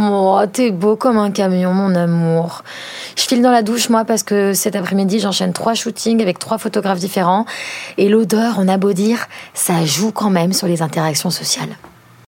Oh, t'es beau comme un camion, mon amour. Je file dans la douche, moi, parce que cet après-midi, j'enchaîne trois shootings avec trois photographes différents. Et l'odeur, on a beau dire, ça joue quand même sur les interactions sociales.